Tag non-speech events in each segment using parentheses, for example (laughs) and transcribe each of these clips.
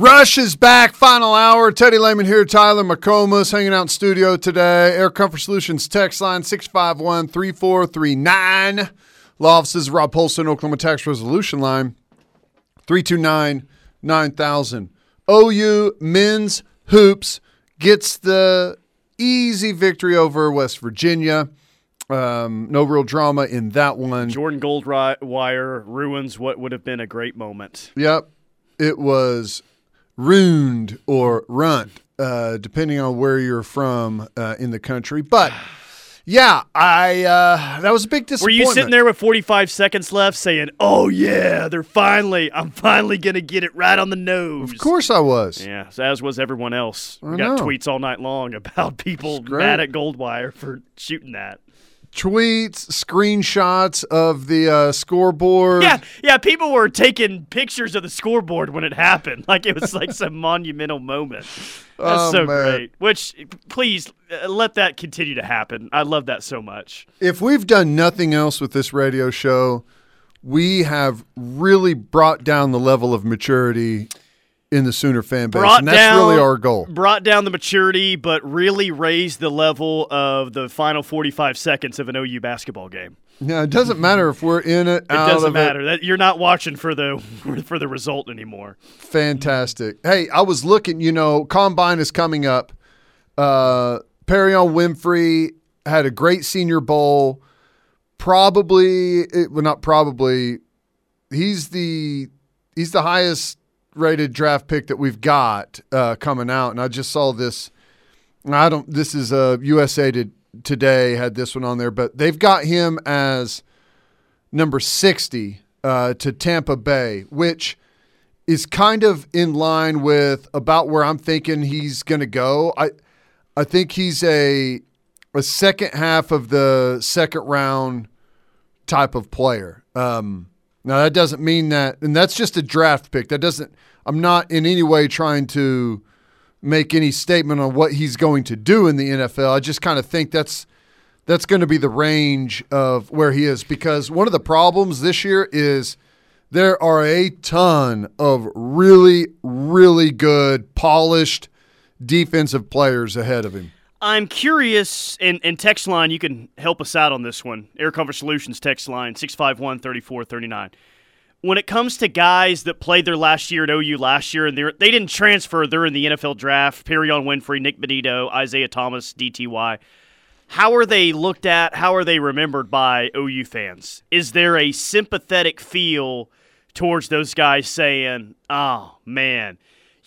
Rush is back, final hour. Teddy Lehman here, Tyler McComas hanging out in studio today. Air Comfort Solutions text line 651 3439. Law offices Rob Polson, Oklahoma Tax Resolution line 329 9000. OU men's hoops gets the easy victory over West Virginia. Um, no real drama in that one. Jordan Goldwire ruins what would have been a great moment. Yep. It was ruined or runt, uh, depending on where you're from uh, in the country. But yeah, I uh, that was a big disappointment. Were you sitting there with 45 seconds left saying, "Oh yeah, they're finally, I'm finally gonna get it right on the nose." Of course, I was. Yeah, as was everyone else. We I got know. tweets all night long about (laughs) people mad at Goldwire for shooting that. Tweets, screenshots of the uh, scoreboard. Yeah, yeah. People were taking pictures of the scoreboard when it happened, like it was like some (laughs) monumental moment. That's Oh, so man. great. Which, please uh, let that continue to happen. I love that so much. If we've done nothing else with this radio show, we have really brought down the level of maturity in the Sooner fan base, Brought and that's down, really our goal. Brought down the maturity, but really raised the level of the final 45 seconds of an OU basketball game. Yeah, it doesn't matter if we're in it. It doesn't matter that you're not watching for the (laughs) for the result anymore. Fantastic. Hey, I was looking, you know, Combine is coming up. Uh Perion Winfrey had a great senior bowl. Probably it, well not probably he's the he's the highest rated draft pick that we've got uh, coming out and I just saw this I don't this is a USA to, today had this one on there but they've got him as number 60 uh, to Tampa Bay which is kind of in line with about where I'm thinking he's going to go. I I think he's a a second half of the second round type of player. Um, now that doesn't mean that, and that's just a draft pick. That doesn't. I'm not in any way trying to make any statement on what he's going to do in the NFL. I just kind of think that's that's going to be the range of where he is because one of the problems this year is there are a ton of really, really good, polished defensive players ahead of him. I'm curious, and, and text line, you can help us out on this one. Air Comfort Solutions text line, 651 3439. When it comes to guys that played their last year at OU last year and they're, they didn't transfer, they're in the NFL draft, Perion Winfrey, Nik Bonitto, Isaiah Thomas, DTY. How are they looked at? How are they remembered by OU fans? Is there a sympathetic feel towards those guys saying, oh, man,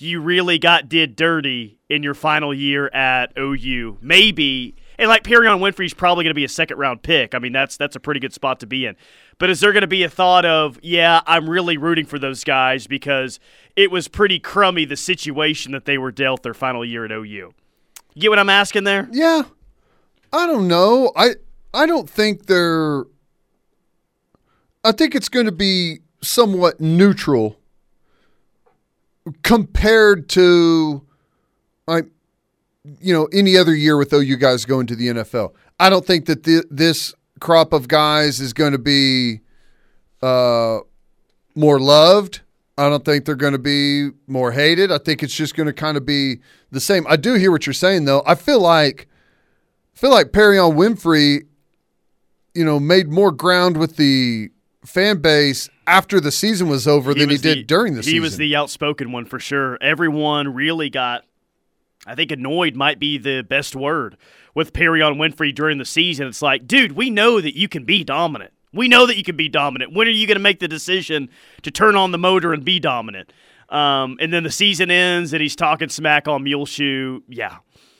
you really got did dirty in your final year at OU? Maybe. And like Perion Winfrey's probably going to be a second round pick. I mean, that's that's a pretty good spot to be in. But is there going to be a thought of, yeah, I'm really rooting for those guys because it was pretty crummy the situation that they were dealt their final year at OU? You get what I'm asking there? Yeah, I don't know. I I don't think they're. I think it's going to be somewhat neutral compared to, I, you know, any other year with OU guys going to the NFL. I don't think that thi- this crop of guys is going to be uh, more loved. I don't think they're going to be more hated. I think it's just going to kind of be the same. I do hear what you're saying, though. I feel like, I feel like Perion Winfrey, you know, made more ground with the fan base after the season was over than he did the- during the he season. He was the outspoken one for sure. Everyone really got, I think, annoyed might be the best word with Perry Perion Winfrey during the season. It's like, dude, we know that you can be dominant. We know that you can be dominant. When are you going to make the decision to turn on the motor and be dominant? Um, and then the season ends and he's talking smack on Muleshoe. Yeah.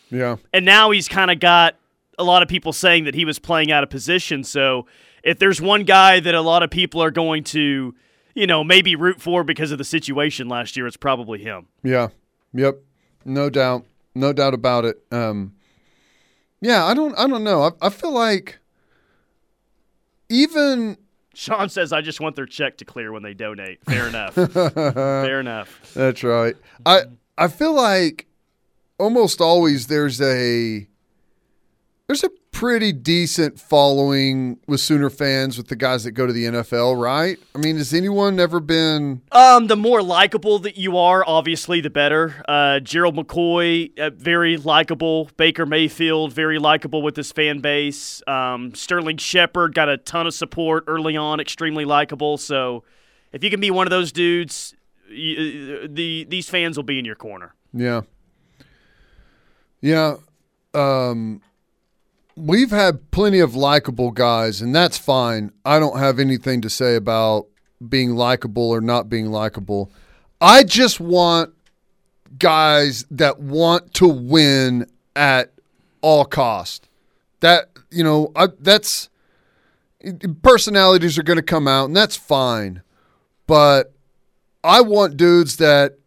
yeah. And now he's kind of got a lot of people saying that he was playing out of position. So if there's one guy that a lot of people are going to, you know, maybe root for because of the situation last year, it's probably him. Yeah. Yep. No doubt. No doubt about it. Um, yeah, I don't I don't know. I, I feel like even Sean says, I just want their check to clear when they donate. Fair enough. (laughs) Fair enough. That's right. I I feel like almost always there's a there's a pretty decent following with Sooner fans with the guys that go to the NFL, right? I mean, has anyone ever been? Um, the more likable that you are, obviously, the better. Uh, Gerald McCoy, uh, very likable. Baker Mayfield, very likable with his fan base. Um, Sterling Shepard got a ton of support early on, extremely likable. So, if you can be one of those dudes, you, the these fans will be in your corner. Yeah. Yeah. Um, we've had plenty of likable guys, and that's fine. I don't have anything to say about being likable or not being likable. I just want guys that want to win at all cost. That you know, I, that's personalities are going to come out, and that's fine. But I want dudes that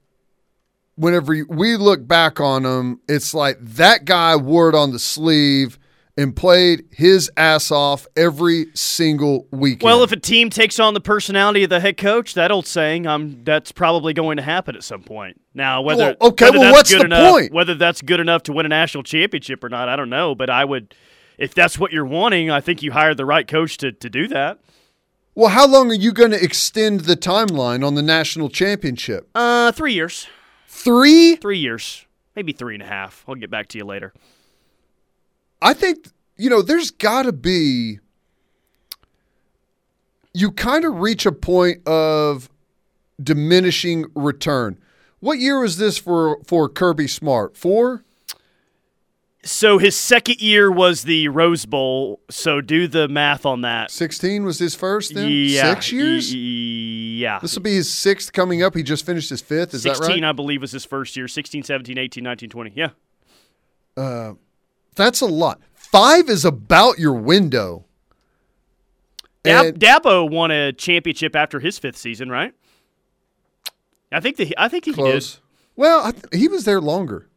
whenever we look back on them, it's like that guy wore it on the sleeve and played his ass off every single weekend. Well, if a team takes on the personality of the head coach, that old saying, um, that's probably going to happen at some point. Now, whether well, okay, whether well, what's the enough, point? Whether that's good enough to win a national championship or not, I don't know. But I would, if that's what you're wanting, I think you hired the right coach to to do that. Well, how long are you going to extend the timeline on the national championship? Uh, three years. Three? Three years, maybe three and a half. I'll get back to you later. I think you know there's got to be. You kind of reach a point of diminishing return. What year was this for for Kirby Smart? Four. So his second year was the Rose Bowl. So do the math on that. 16 was his first then? Yeah, Six years? Yeah. This will be his sixth coming up. He just finished his fifth. Is 16, that right? I believe, was his first year. 16, 17, 18, 19, 20. Yeah. Uh, That's a lot. Five is about your window. Dab- Dabo won a championship after his fifth season, right? I think the, I think he Close. Well, I th- he was there longer.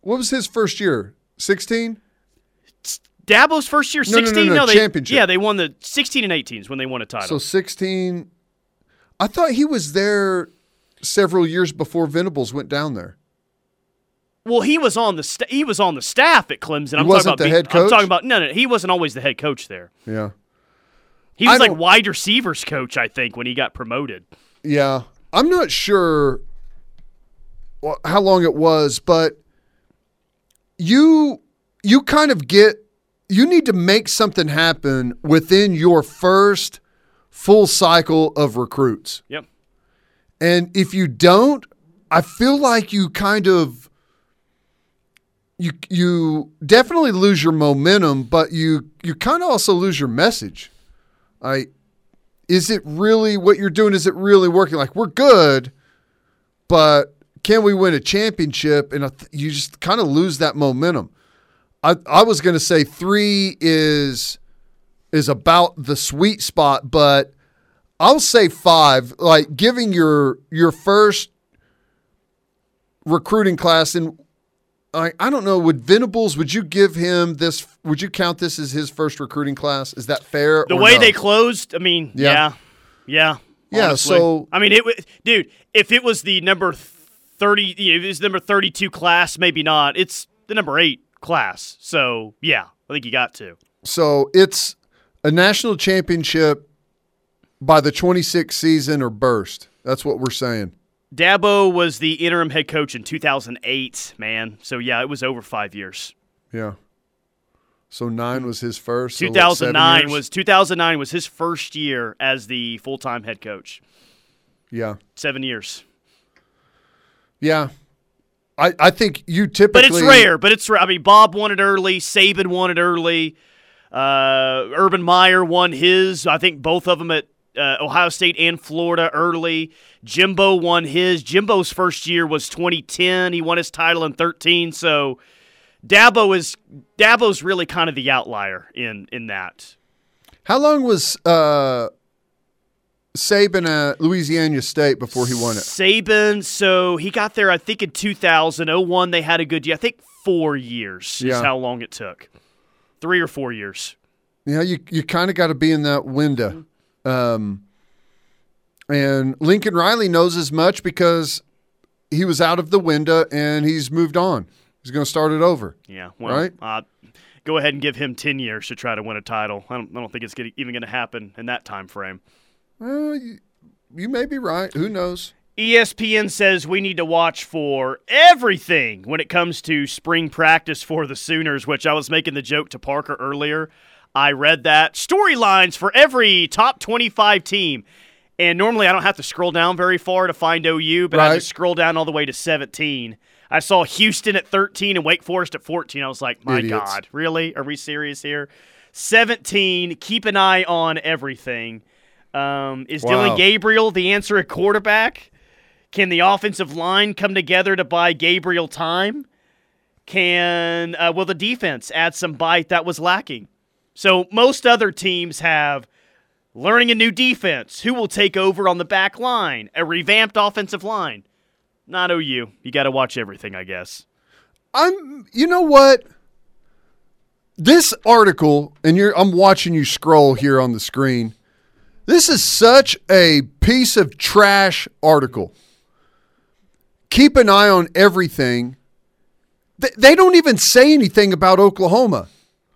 What was his first year? 16? Dabo's first year, No, no, no, 16? no, they, championship. Yeah, they won the 16 and 18s when they won a title. So 16. I thought he was there several years before Venables went down there. Well, he was on the sta- he was on the staff at Clemson. I'm talking about the being- head I'm talking about no, no, he wasn't always the head coach there. Yeah. He was I like don't- wide receivers coach, I think, when he got promoted. Yeah. I'm not sure how long it was, but you you kind of get you need to make something happen within your first full cycle of recruits. Yep. And if you don't, I feel like you kind of you you definitely lose your momentum, but you you kind of also lose your message. I is it really what you're doing? Is it really working? Like we're good, but can we win a championship? And you just kind of lose that momentum. I I was going to say three is is about the sweet spot, but I'll say five. Like giving your your first recruiting class, and I I don't know. Would Venables? Would you give him this? Would you count this as his first recruiting class? Is that fair? The way no? they closed, I mean, Yeah. yeah, yeah, honestly. so- I mean, it, wa- dude, if it was the number thirty, you know, if it was the number thirty-two class, maybe not. It's the number eight class, so yeah, I think you got to. So it's a national championship by the 26th season or burst. That's what we're saying. Dabo was the interim head coach in 2008, man. So yeah, it was over five years. Yeah. So nine was his first. so what, 2009 years? was 2009 was his first year as the full-time head coach. Yeah. Seven years, Yeah. I, I think you typically. but it's rare. But it's rare. I mean, Bob won it early. Saban won it early. Uh, Urban Meyer won his. I think both of them at uh, Ohio State and Florida early. Jimbo won his. Jimbo's first year was 2010. He won his title in 13. So Dabo is Dabo's really kind of the outlier in in that. How long was uh, Saban at Louisiana State before he won it? Saban, so he got there, I think, in 2000. 01, they had a good year. I think four years Yeah. is how long it took. Three or four years. Yeah, you you kind of got to be in that window. Um, and Lincoln Riley knows as much because he was out of the window and he's moved on. He's going to start it over. Yeah. Well, Right. uh, go ahead and give him 10 years to try to win a title. I don't, I don't think it's gonna, even going to happen in that time frame. Well, you, you may be right. Who knows? ESPN says we need to watch for everything when it comes to spring practice for the Sooners, which I was making the joke to Parker earlier. I read that. Storylines for every top 25 team. And normally I don't have to scroll down very far to find OU, but I just scroll down all the way to 17. I saw Houston at 13 and Wake Forest at 14. I was like, my Idiots. God, really? Are we serious here? 17, keep an eye on everything. Um, is Wow. Dillon Gabriel the answer at quarterback? Can the offensive line come together to buy Gabriel time? Can uh, will the defense add some bite that was lacking? So most other teams have learning a new defense. Who will take over on the back line? A revamped offensive line. Not OU. You got to watch everything, I guess. I'm. You know what? This article, and you're. I'm watching you scroll here on the screen. This is such a piece of trash article. Keep an eye on everything. They, they don't even say anything about Oklahoma.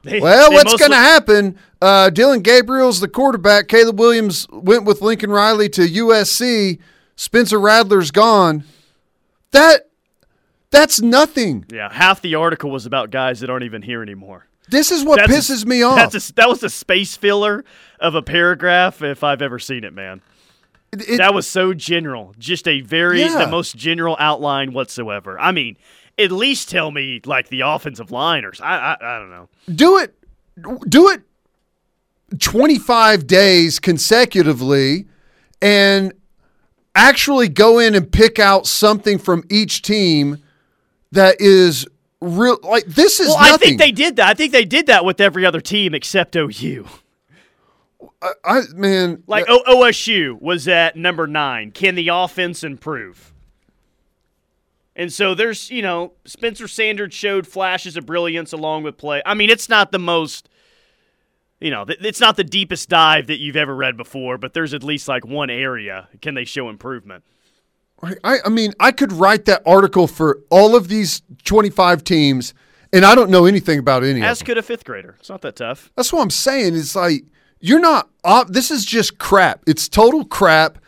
They- Well, they what's mostly- going to happen? Uh, Dillon Gabriel's the quarterback. Caleb Williams went with Lincoln Riley to USC. Spencer Rattler's gone. That that's nothing. Yeah, half the article was about guys that aren't even here anymore. This is what That's a- pisses me off. That's a, that was a space filler of a paragraph if I've ever seen it, man. It- that was so general, just a very Yeah. the most general outline whatsoever. I mean, at least tell me like the offensive liners. I I, I don't know. do it do it 25 days consecutively and actually go in and pick out something from each team that is real like this is Well, I think they did that. I think they did that with every other team except OU. I, man Like uh, o- OSU was at number nine. Can the offense improve? And so there's, you know, Spencer Sanders showed flashes of brilliance along with play. I mean, it's not the most, you know, it's not the deepest dive that you've ever read before, but there's at least like one area. Can they show improvement? I, I mean I could write that article for all of these 25 teams and I don't know anything about any of them. As could a fifth grader. It's not that tough. That's what I'm saying. It's like you're not. op- this is just crap. It's total crap.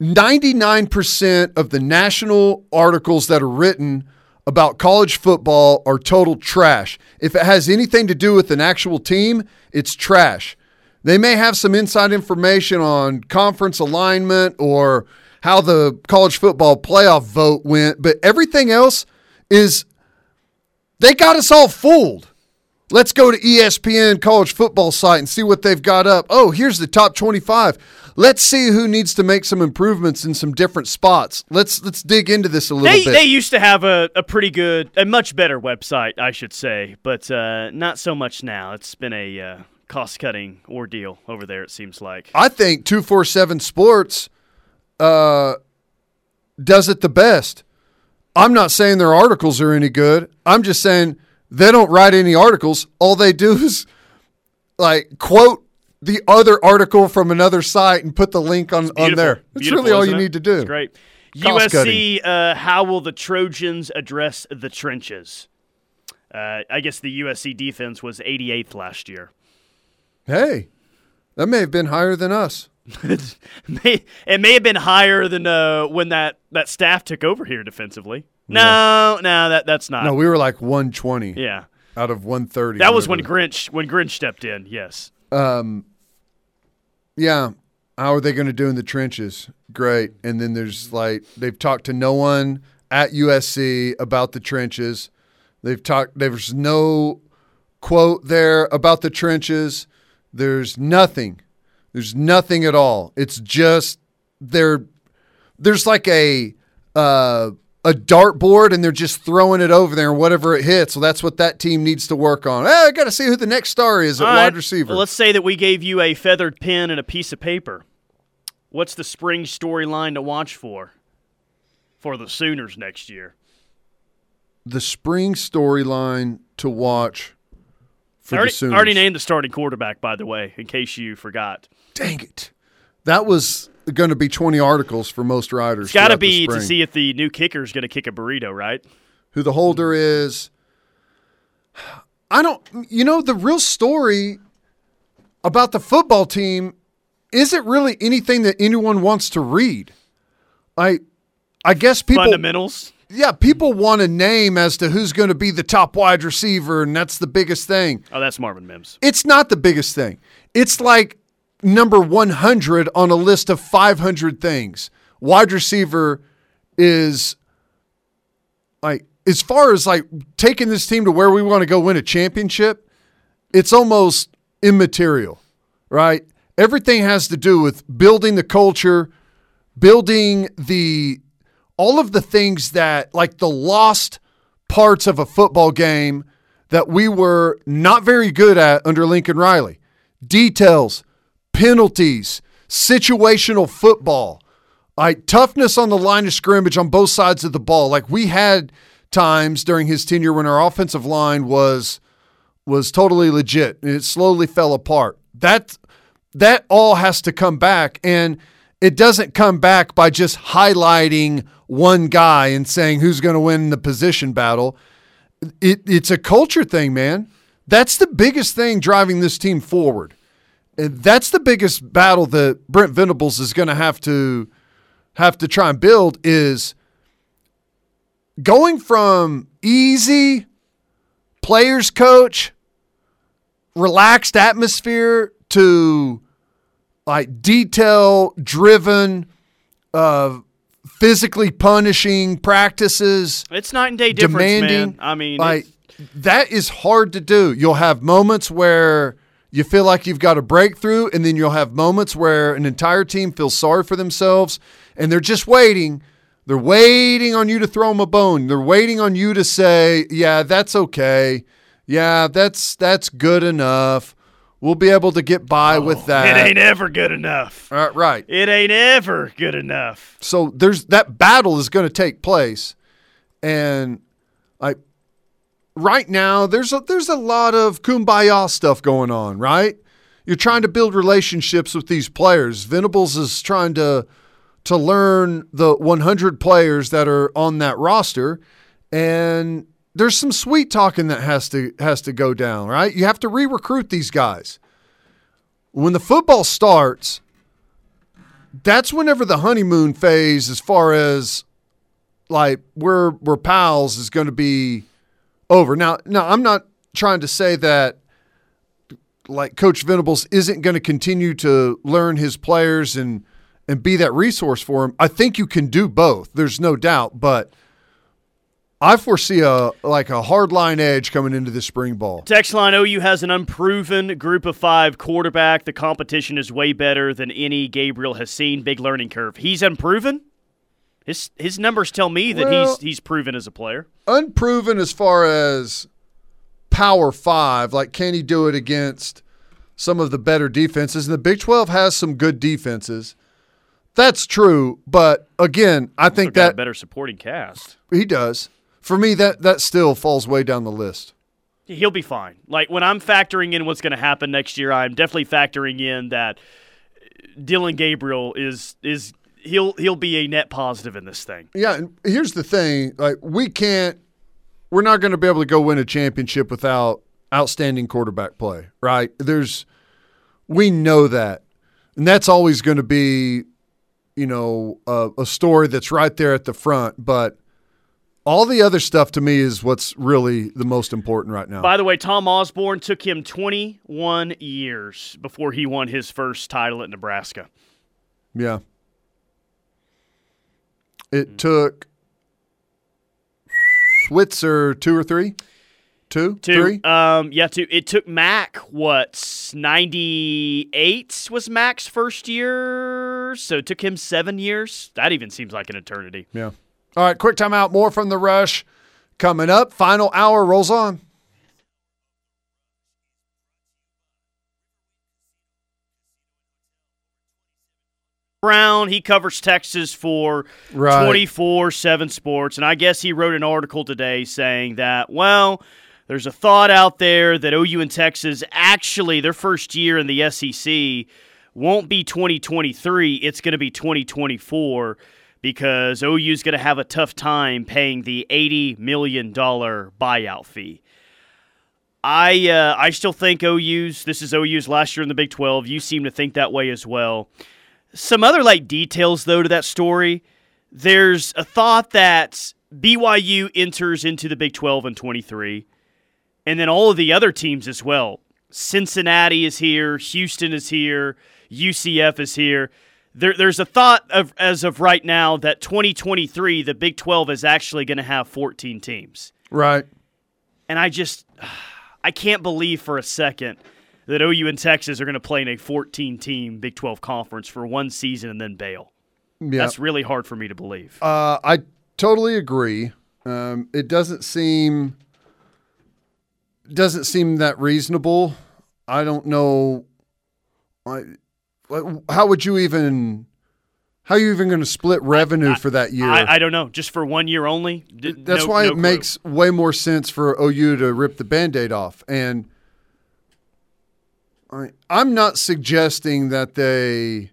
Ninety-nine percent of the national articles that are written about college football are total trash. If it has anything to do with an actual team, it's trash. They may have some inside information on conference alignment or how the college football playoff vote went, but everything else is they got us all fooled. Let's go to ESPN college football site and see what they've got up. Oh, here's the top 25. Let's see who needs to make some improvements in some different spots. Let's let's dig into this a little They, bit. they used to have a, a pretty good, a much better website, I should say, but uh, not so much now. It's been a uh, cost cutting ordeal over there, it seems like. I think 247 Sports uh, does it the best. I'm not saying their articles are any good. I'm just saying they don't write any articles. All they do is like quote the other article from another site and put the link on, on there. That's really all you it? need to do. It's great. Cost USC, uh, how will the Trojans address the trenches? Uh, I guess the USC defense was 88th last year. Hey, that may have been higher than us. (laughs) may, it may have been higher than uh, when that, that staff took over here defensively. No, no, that that's not. No, we were like 120 yeah, out of 130. that was when. Grinch when Grinch stepped in. Yes. Um. Yeah. How are they going to do in the trenches? Great. And then there's like they've talked to no one at USC about the trenches. They've talked. There's no quote there about the trenches. There's nothing. There's nothing at all. It's just they're there's like a uh, a dartboard and they're just throwing it over there and whatever it hits. So that's what that team needs to work on. Hey, I got to see who the next star is at All wide right. receiver. Well, let's say that we gave you a feathered pen and a piece of paper. What's the spring storyline to watch for for the Sooners next year? the spring storyline to watch for I already, the Sooners. I already named the starting quarterback, by the way, in case you forgot. Dang it! That was going to be twenty articles for most riders. It's got to be to see if the new kicker is going to kick a burrito, right? who the holder is. I don't, you know, the real story about the football team isn't really anything that anyone wants to read. I, I guess people Fundamentals. yeah, people want a name as to who's going to be the top wide receiver, and that's the biggest thing. Oh, that's Marvin Mims. It's not the biggest thing. It's like number 100 on a list of 500 things. Wide receiver is like as far as like taking this team to where we want to go win a championship, it's almost immaterial, right? Everything has to do with building the culture, building the all of the things that like the lost parts of a football game that we were not very good at under Lincoln Riley. Details, penalties, situational football, like toughness on the line of scrimmage on both sides of the ball. Like we had times during his tenure when our offensive line was was totally legit and it slowly fell apart. That that all has to come back and it doesn't come back by just highlighting one guy and saying who's going to win the position battle. It, it's a culture thing, man. That's the biggest thing driving this team forward. And that's the biggest battle that Brent Venables is going to have to have to try and build is going from easy players coach, relaxed atmosphere to like detail driven, uh, physically punishing practices. It's night and day difference, demanding. man. I mean, like that is hard to do. You'll have moments where you feel like you've got a breakthrough, and then you'll have moments where an entire team feels sorry for themselves and they're just waiting. They're waiting on you to throw them a bone. They're waiting on you to say, "Yeah, that's okay. Yeah, that's that's good enough. We'll be able to get by with that." Oh, it ain't ever good enough. Uh, right. It ain't ever good enough. So there's that battle is going to take place, and like right now, there's a, there's a lot of kumbaya stuff going on. Right, you're trying to build relationships with these players. Venables is trying to to learn the 100 players that are on that roster, and there's some sweet talking that has to has to go down. Right, you have to re-recruit these guys. When the football starts, that's whenever the honeymoon phase, as far as like we're we're pals, is going to be over. Now, now I'm not trying to say that like Coach Venables isn't going to continue to learn his players and and be that resource for him. I think you can do both. There's no doubt, but I foresee a like a hard line edge coming into this spring ball. Text line OU has an unproven group of five quarterback. The competition is way better than any Gabriel has seen. Big learning curve. He's unproven. His his numbers tell me that Well- he's he's proven as a player. unproven as far as power five. Like, can he do it against some of the better defenses? And the Big 12 has some good defenses. That's true. But again, I think Got a that better supporting cast. he does. For me, that, that still falls way down the list. He'll be fine. Like when I'm factoring in what's going to happen next year, I'm definitely factoring in that Dillon Gabriel is is he'll he'll be a net positive in this thing. Yeah, and here's the thing: like we can't, we're not going to be able to go win a championship without outstanding quarterback play, right? There's, we know that, and that's always going to be, you know, a, a story that's right there at the front. But all the other stuff to me is what's really the most important right now. By the way, Tom Osborne took him 21 years before he won his first title at Nebraska. Yeah. It took Switzer two or three, two, Two, three. um, yeah, two. It took Mack what 98 was Mack's first year, so it took him seven years. That even seems like an eternity. Yeah. All right, quick timeout. More from the rush coming up. Final hour rolls on. Brown, he covers Texas for Right. 24 7 sports. And I guess he wrote an article today saying that, well, there's a thought out there that OU and Texas actually, their first year in the SEC won't be 2023. It's going to be 2024 because OU is going to have a tough time paying the $80 million buyout fee. I uh, I still think OU's. This is OU's last year in the Big Twelve. You seem to think that way as well. Some other like details though to that story. There's a thought that BYU enters into the Big Twelve in 23, and then all of the other teams as well. Cincinnati is here. Houston is here. UCF is here. There, there's a thought of as of right now that 2023 the Big 12 is actually going to have 14 teams. Right. And I just (sighs) I can't believe for a second that OU and Texas are going to play in a 14 team Big 12 conference for one season and then bail. Yeah. That's really hard for me to believe. Uh, I totally agree. Um, it doesn't seem doesn't seem that reasonable. I don't know. I, how would you even? How are you even going to split revenue I- for that year? I, I don't know. Just for one year only? D- That's no- why no it clue. makes way more sense for OU to rip the band-aid off. And I, I'm not suggesting that they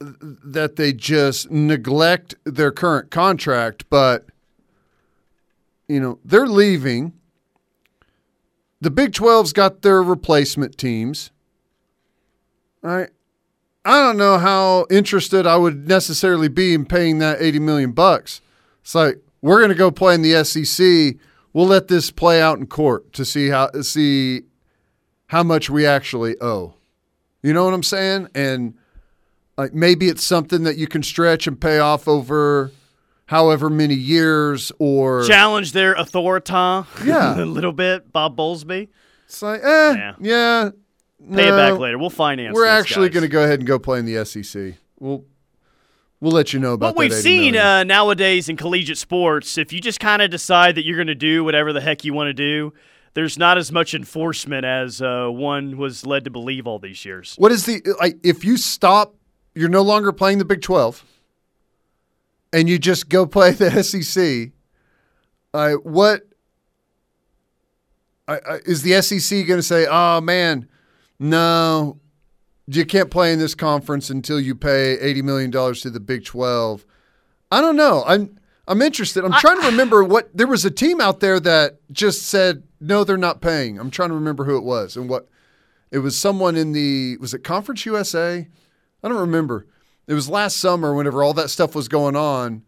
that they just neglect their current contract, but you know, they're leaving. The Big 12's got their replacement teams. Right? I don't know how interested I would necessarily be in paying that 80 million bucks. It's like we're going to go play in the SEC. We'll let this play out in court to see how see how much we actually owe. You know what I'm saying? And like maybe it's something that you can stretch and pay off over however many years or Challenge their authority (laughs) Yeah. a little bit, Bob Bowlesby. it's like eh, Yeah. yeah. Pay it back later. We'll finance We're actually going to go ahead and go play in the SEC. We'll we'll let you know about What we've seen uh, nowadays in collegiate sports, if you just kind of decide that you're going to do whatever the heck you want to do, there's not as much enforcement as uh, one was led to believe all these years. What is the like? If you stop, you're no longer playing the Big Twelve, and you just go play the (laughs) SEC. Uh, what I, I, is the SEC going to say? Oh man, no, you can't play in this conference until you pay eighty million dollars to the Big Twelve. I don't know. I'm I'm interested. I'm trying to remember what there was a team out there that just said no, they're not paying. I'm trying to remember who it was and what. It was someone in the was it Conference USA? I don't remember. It was last summer whenever all that stuff was going on.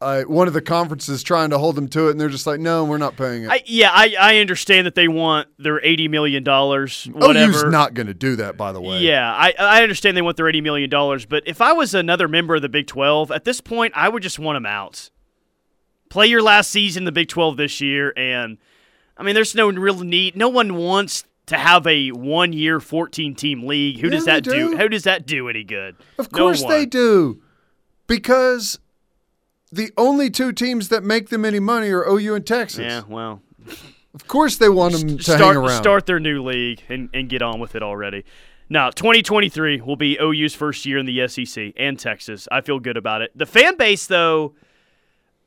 Uh, one of the conferences trying to hold them to it, and they're just like, "No, we're not paying it." I, yeah, I, I understand that they want their $80 million, OU's whatever. not going to do that, by the way. Yeah, I, I understand they want their $80 million, but if I was another member of the Big 12, at this point, I would just want them out. Play your last season in the Big 12 this year, and I mean, there's no real need. No one wants to have a one year, 14 team league. Who Yeah, does that do? do. Who does that do any good? Of No course they do, because the only two teams that make them any money are OU and Texas. Yeah, well, Of course they want them to start hang around. start their new league and, and get on with it already. Now, 2023 will be OU's first year in the SEC and Texas. I feel good about it. The fan base, though,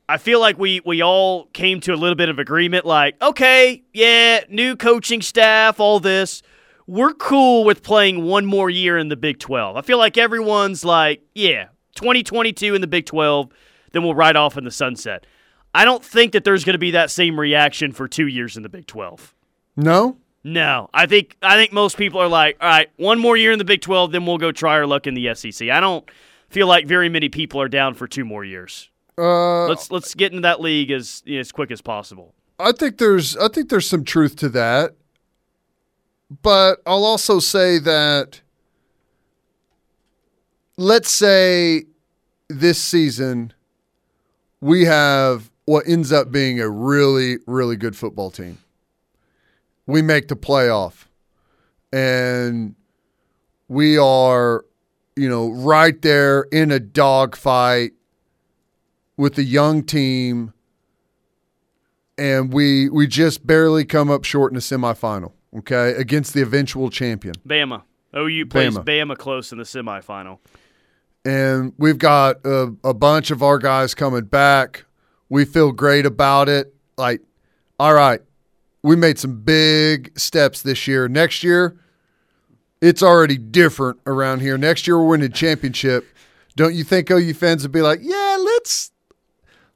I feel like we we all came to a little bit of agreement. Like, okay, yeah, new coaching staff, all this. We're cool with playing one more year in the Big 12. I feel like everyone's like, yeah, 2022 in the Big 12, then we'll ride off in the sunset. I don't think that there's going to be that same reaction for two years in the Big 12. no, No, I think I think most people are like, all right, one more year in the Big 12, then we'll go try our luck in the SEC. I don't feel like very many people are down for two more years. Uh, Let's let's get into that league as as quick as possible. I think there's I think there's some truth to that. But I'll also say that let's say this season we have what ends up being a really really good football team. We make the playoff and we are you know right there in a dogfight with a young team and we we just barely come up short in the semifinal. Okay, against the eventual champion, Bama. OU plays Bama. Bama, close in the semifinal. and we've got a, a bunch of our guys coming back. We feel great about it. Like, all right, we made some big steps this year. Next year, it's already different around here. Next year, we're winning championship. Don't you think OU fans would be like, yeah, let's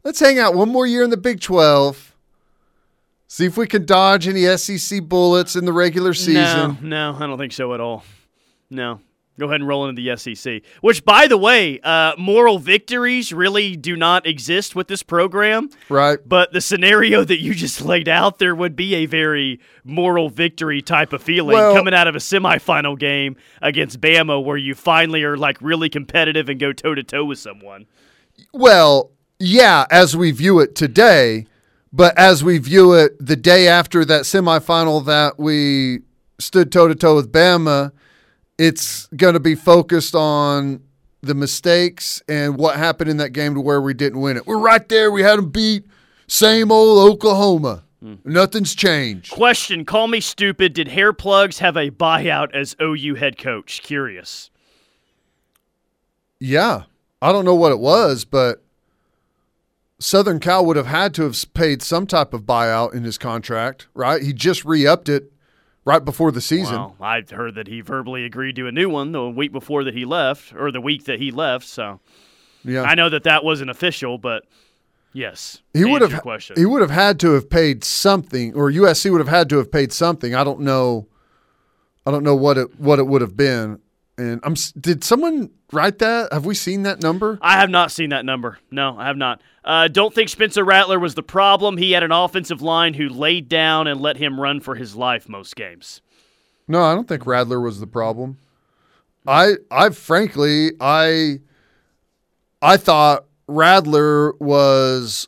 let's hang out one more year in the Big Twelve. See if we can dodge any SEC bullets in the regular season. No, no, I don't think so at all. No. Go ahead and roll into the SEC. Which, by the way, uh, moral victories really do not exist with this program. Right. But the scenario that you just laid out, there would be a very moral victory type of feeling Well- coming out of a semifinal game against Bama where you finally are like really competitive and go toe to toe with someone. Well, yeah, as we view it today, but as we view it the day after that semifinal that we stood toe to toe with Bama, it's going to be focused on the mistakes and what happened in that game to where we didn't win it. We're right there. We had them beat. Same old Oklahoma. Hmm. Nothing's changed. Question Call me stupid. Did Hair Plugs have a buyout as OU head coach? Curious. Yeah. I don't know what it was, but Southern Cal would have had to have paid some type of buyout in his contract, right? He just re upped it right before the season. Well, I heard that he verbally agreed to a new one the week before that he left, or the week that he left. So yeah. I know that that wasn't official, but yes, he would have question. he would have had to have paid something or USC would have had to have paid something. I don't know I don't know what it what it would have been. And I'm did someone write that? Have we seen that number? I have not seen that number. No, I have not. Uh, don't think Spencer Rattler was the problem. He had an offensive line who laid down and let him run for his life most games. No, I don't think Rattler was the problem. I I frankly I I thought Rattler was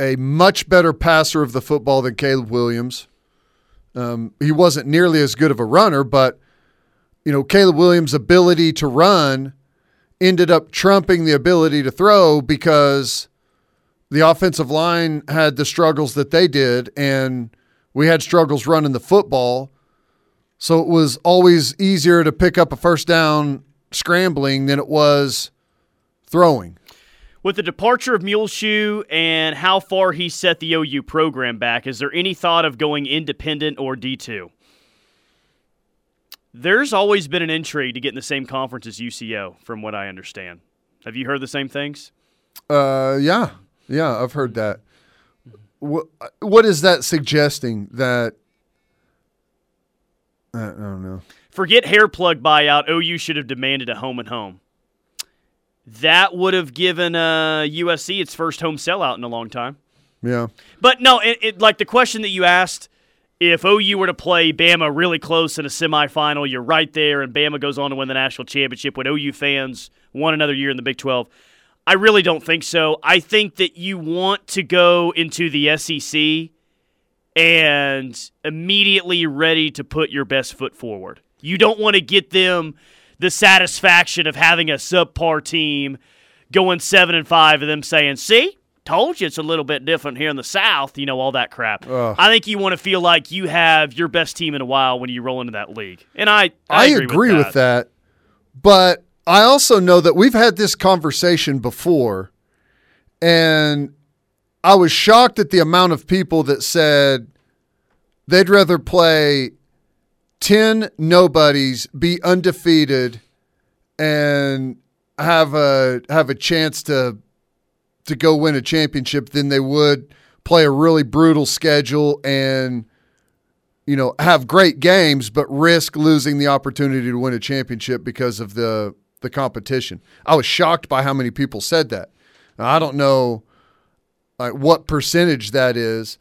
a much better passer of the football than Caleb Williams. Um, he wasn't nearly as good of a runner, but you know Caleb Williams' ability to run ended up trumping the ability to throw because the offensive line had the struggles that they did, and we had struggles running the football. So it was always easier to pick up a first down scrambling than it was throwing. With the departure of Muleshoe and how far he set the OU program back, is there any thought of going independent or D2? There's always been an intrigue to get in the same conference as UCO, from what I understand. Have you heard the same things? Uh, yeah, yeah, I've heard that. What what is that suggesting? That I don't know. Forget hair plug buyout. OU should have demanded a home and home. That would have given uh, USC its first home sellout in a long time. Yeah, But no, it, it, like the question that you asked, if OU were to play Bama really close in a semifinal, you're right there, and Bama goes on to win the national championship. Would OU fans want another year in the Big 12? I really don't think so. I think that you want to go into the SEC and immediately ready to put your best foot forward. You don't want to get them the satisfaction of having a subpar team going seven and five and them saying, "See, told you it's a little bit different here in the South." You know all that crap. Ugh. I think you want to feel like you have your best team in a while when you roll into that league, and I I, I, agree, agree with, with that. But I also know that we've had this conversation before, and I was shocked at the amount of people that said they'd rather play 10 nobodies, be undefeated, and have a have a chance to to go win a championship than they would play a really brutal schedule and you know, have great games, but risk losing the opportunity to win a championship because of the the competition. I was shocked by how many people said that. Now, I don't know like what percentage that is,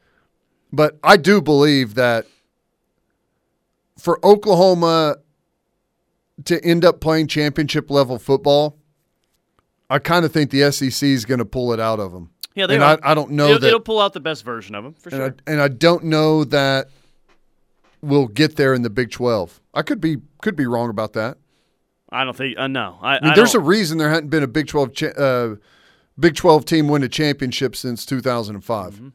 but I do believe that for Oklahoma to end up playing championship level football, I kind of think the SEC is going to pull it out of them. Yeah, they and. I, I don't know it'll, that it'll pull out the best version of them for and sure. I, and I don't know that we'll get there in the Big Twelve. I could be could be wrong about that. I, don't think. Uh, no, I, I mean, there's a reason there hadn't been a Big Twelve cha- uh, Big Twelve team win a championship since 2005. Mm-hmm.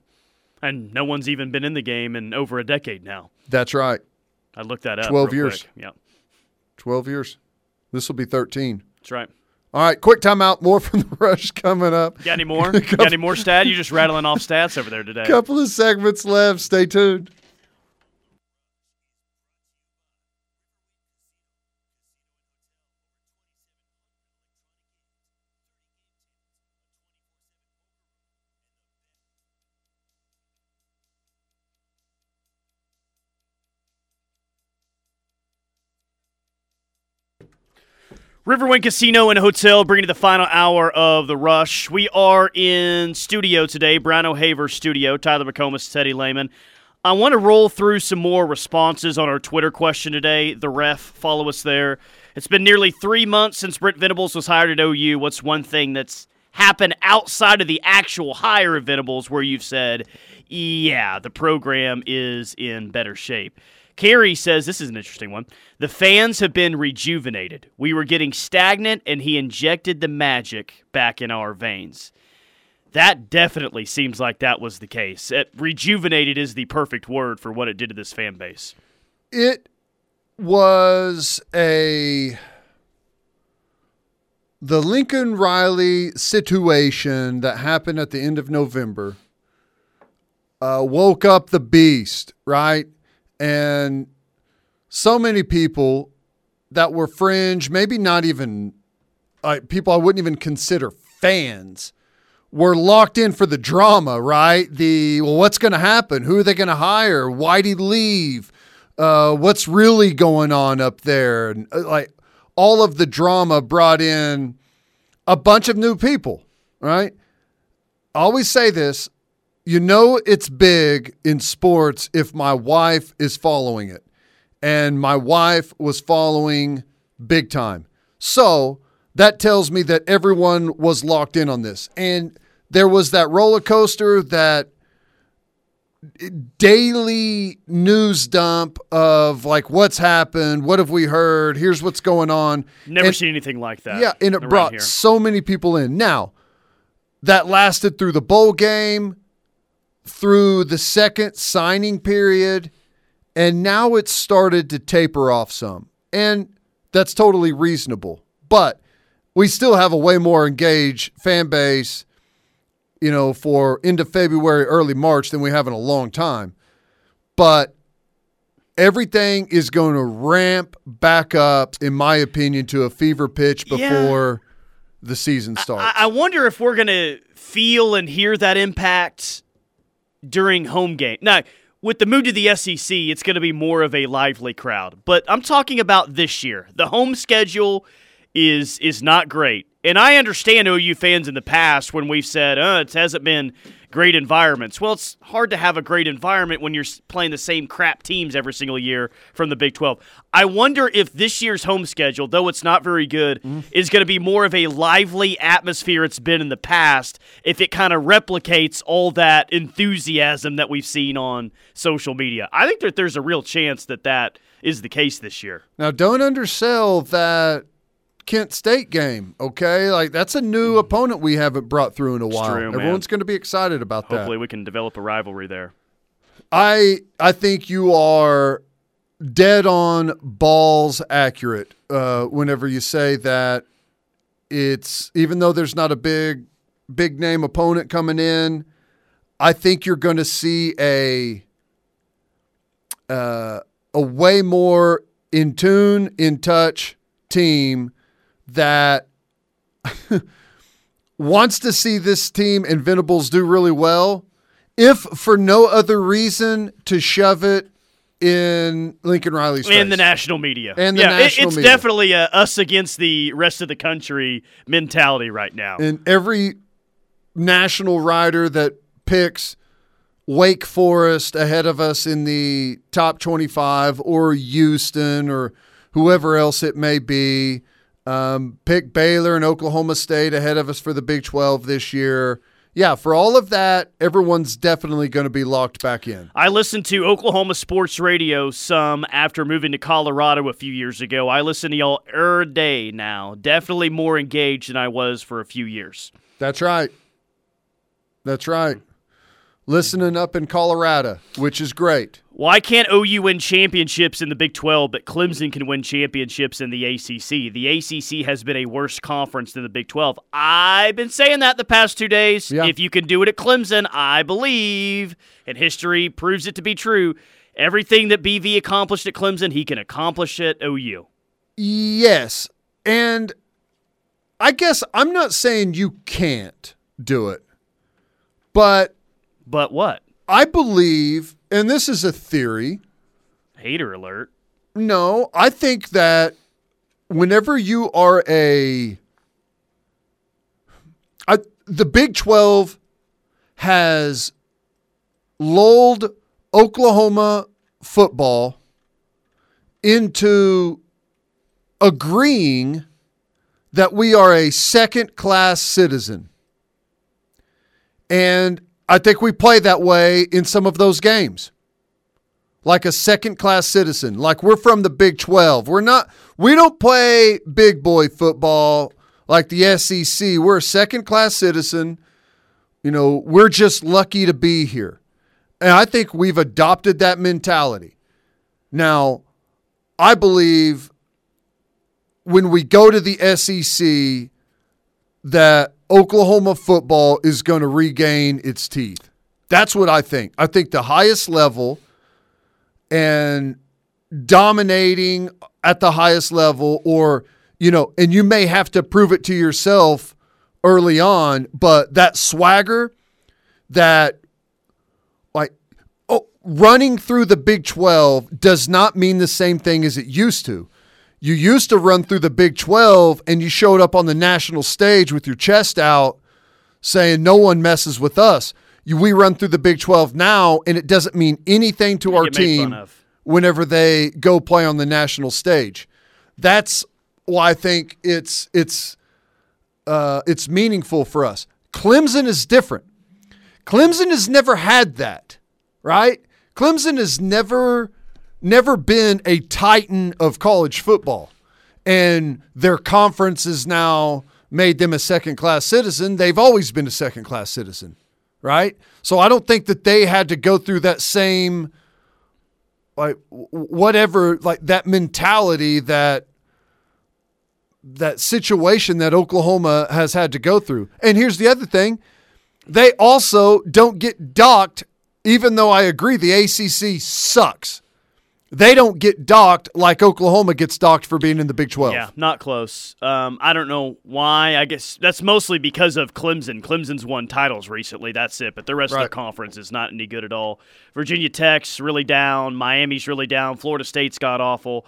and no one's even been in the game in over a decade now. That's right, I looked that up. 12 real years. quick. Yeah, 12 years. This will be 13. that's right. All right, quick timeout. More from the (laughs) rush coming up. Got any more? (laughs) Got any more stat? You just rattling off stats over there today. Couple of segments left. Stay tuned. Riverwind Casino and Hotel bringing you the final hour of the rush. We are in studio today, Brian O'Haver studio, Tyler McComas, Teddy Lehman. I want to roll through some more responses on our Twitter question today. The ref, follow us there. It's been nearly three months since Brent Venables was hired at OU. What's one thing that's happened outside of the actual hire of Venables where you've said, yeah, the program is in better shape? Carey says this is an interesting one. The fans have been rejuvenated. We were getting stagnant, and he injected the magic back in our veins. That definitely seems like that was the case. It, rejuvenated is the perfect word for what it did to this fan base. It was a the Lincoln Riley situation that happened at the end of November uh, woke up the beast, right? And so many people that were fringe, maybe not even uh, people I wouldn't even consider fans, were locked in for the drama, right? The well, what's going to happen? Who are they going to hire? Why'd he leave? Uh, what's really going on up there? And uh, like all of the drama brought in a bunch of new people, right? I always say this you know it's big in sports if my wife is following it. And my wife was following big time. So that tells me that everyone was locked in on this. And there was that roller coaster, that daily news dump of like what's happened, what have we heard, here's what's going on. Never And- seen anything like that. yeah, and it brought here. so many people in. Now, that lasted through the bowl game, through the second signing period, and now it's started to taper off some. And that's totally reasonable. But we still have a way more engaged fan base, you know, for into February, early March than we have in a long time. But everything is going to ramp back up, in my opinion, to a fever pitch Yeah. before the season starts. I, I wonder if we're going to feel and hear that impact during home game. Now, with the move to the SEC, it's going to be more of a lively crowd. But I'm talking about this year. The home schedule is is not great. And I understand OU fans in the past when we've said, uh, it hasn't been great environments. Well, it's hard to have a great environment when you're playing the same crap teams every single year from the Big 12. I wonder if this year's home schedule, though it's not very good, is going to be more of a lively atmosphere it's been in the past if it kind of replicates all that enthusiasm that we've seen on social media. I think that there's a real chance that that is the case this year. now, don't undersell that Kent State game, okay? Like, that's a new opponent we haven't brought through in a while. true. Everyone's going to be excited about that. Hopefully, we can develop a rivalry there. I I think you are dead on balls accurate uh, whenever you say that it's even though there's not a big big name opponent coming in, I think you're going to see a uh, a way more in tune, in touch team that (laughs) wants to see this team and Venables do really well if for no other reason to shove it in Lincoln Riley's face. And the national media. And the yeah, national it's media. definitely a us against the rest of the country mentality right now. and every national rider that picks Wake Forest ahead of us in the top 25 or Houston or whoever else it may be, um, pick Baylor and Oklahoma State ahead of us for the Big 12 this year. Yeah, for all of that, everyone's definitely going to be locked back in. I listened to Oklahoma sports radio some after moving to Colorado a few years ago. I listen to y'all every day now. Definitely more engaged than I was for a few years. That's right. That's right. Listening up in Colorado, which is great. Why can't OU win championships in the Big 12, but Clemson can win championships in the ACC? The ACC has been a worse conference than the Big 12. I've been saying that the past two days. Yeah. If you can do it at Clemson, I believe, and history proves it to be true, everything that BV accomplished at Clemson, he can accomplish at OU. Yes. And I guess I'm not saying you can't do it, but But what? I believe, and this is a theory. Hater alert. No, I think that whenever you are a I, the Big 12 has lulled Oklahoma football into agreeing that we are a second class citizen. And I think we play that way in some of those games. Like a second class citizen. Like we're from the Big 12. We're not, we don't play big boy football like the SEC. We're a second class citizen. You know, we're just lucky to be here. And I think we've adopted that mentality. Now, I believe when we go to the SEC that Oklahoma football is going to regain its teeth. That's what I think. I think the highest level and dominating at the highest level, or, you know, and you may have to prove it to yourself early on, but that swagger, that like oh, running through the Big 12 does not mean the same thing as it used to. You used to run through the Big 12 and you showed up on the national stage with your chest out saying, No one messes with us. You, we run through the Big 12 now, and it doesn't mean anything to our team whenever they go play on the national stage. That's why I think it's it's uh, it's meaningful for us. Clemson is different. Clemson has never had that, right? Clemson has never never been a titan of college football. And their conference has now made them a second class citizen. They've always been a second class citizen, right? So I don't think that they had to go through that same like whatever like that mentality that that situation that Oklahoma has had to go through. And here's the other thing. They also don't get docked even though I agree the ACC sucks. They don't get docked like Oklahoma gets docked for being in the Big 12. Yeah, not close. Um, I don't know why. I guess that's mostly because of Clemson. Clemson's won titles recently. That's it. But the rest right. of the conference is not any good at all. Virginia Tech's really down. Miami's really down. Florida State's got awful.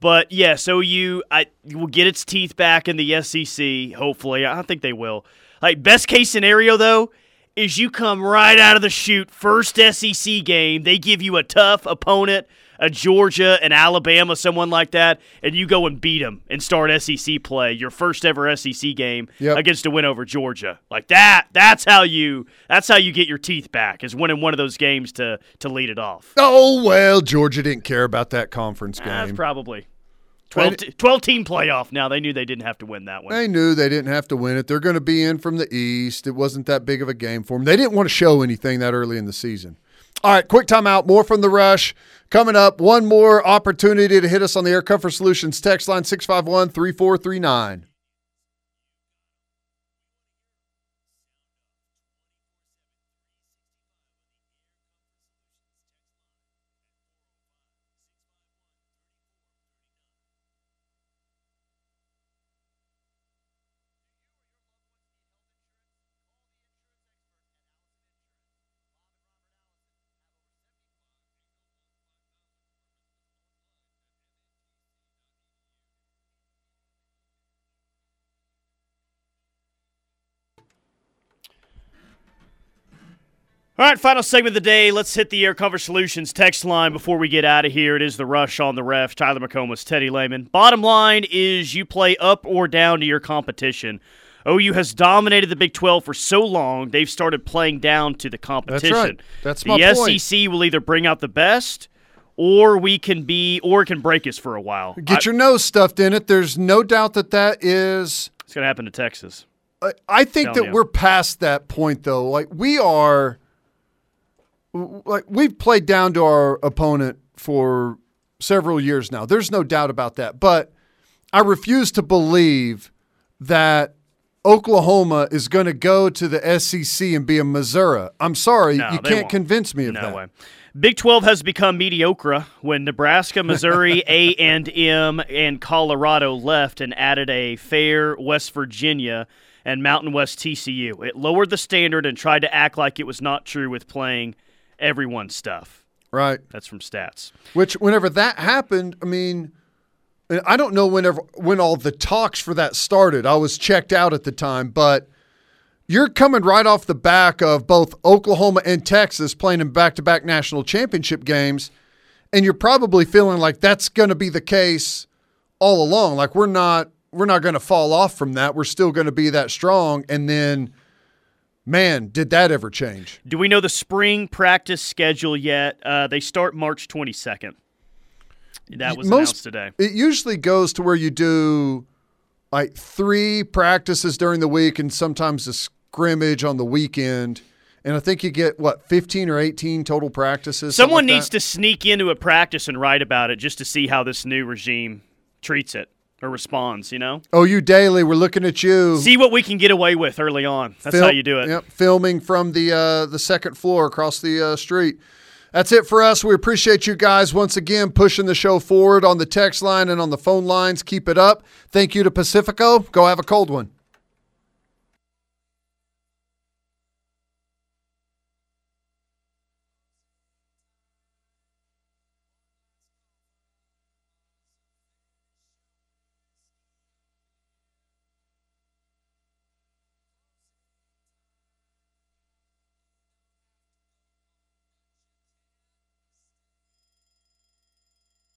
But yes, OU I will get its teeth back in the SEC. Hopefully, I think they will. Like best case scenario though is you come right out of the chute, first SEC game. They give you a tough opponent a Georgia, an Alabama, someone like that, and you go and beat them and start SEC play, your first ever SEC game yep. against a win over Georgia. Like that, that's how you that's how you get your teeth back is winning one of those games to to lead it off. Oh well, Georgia didn't care about that conference ah, game. That's probably 12, t- 12, team playoff now. They knew they didn't have to win that one. They knew they didn't have to win it. They're going to be in from the East. It wasn't that big of a game for them. They didn't want to show anything that early in the season. All right, quick timeout. More from the rush. Coming up, one more opportunity to hit us on the Air Comfort Solutions text line 651 3439. All right, final segment of the day. Let's hit the Air Comfort Solutions text line before we get out of here. It is the rush on the ref. Tyler McComas, Teddy Lehman. Bottom line is you play up or down to your competition. OU has dominated the Big 12 for so long, they've started playing down to the competition. That's right. That's the my SEC will either bring out the best or we can be or it can break us for a while. Get I, your nose stuffed in it. There's no doubt that that is It's going to happen to Texas. I, I think that you. we're past that point though. Like we are like we've played down to our opponent for several years now. There's no doubt about that. But I refuse to believe that Oklahoma is going to go to the SEC and be a Missouri. I'm sorry, no, you can't won't. convince me of no that. Way. Big 12 has become mediocre when Nebraska, Missouri, (laughs) A&M, and Colorado left and added a fair West Virginia and Mountain West TCU. It lowered the standard and tried to act like it was not true with playing everyone's stuff. Right. That's from stats. Which, whenever that happened, I mean, I don't know whenever when all the talks for that started. I was checked out at the time, but you're coming right off the back of both Oklahoma and Texas playing in back-to-back national championship games, and you're probably feeling like that's going to be the case all along. Like we're not we're not going to fall off from that. We're still going to be that strong, and then. Man, did that ever change? Do we know the spring practice schedule yet? Uh, they start March 22nd. That was Most- announced today. It usually goes to where you do like three practices during the week and sometimes a scrimmage on the weekend. And I think you get what, 15 or 18 total practices? Someone like needs that? to sneak into a practice and write about it just to see how this new regime treats it or responds, you know? Oh, you daily, we're looking at you. See what we can get away with early on. That's Fil- how you do it. Yep, filming from the uh, the second floor across the uh, street. That's it for us. We appreciate you guys once again pushing the show forward on the text line and on the phone lines. Keep it up. Thank you to Pacifico. Go have a cold one.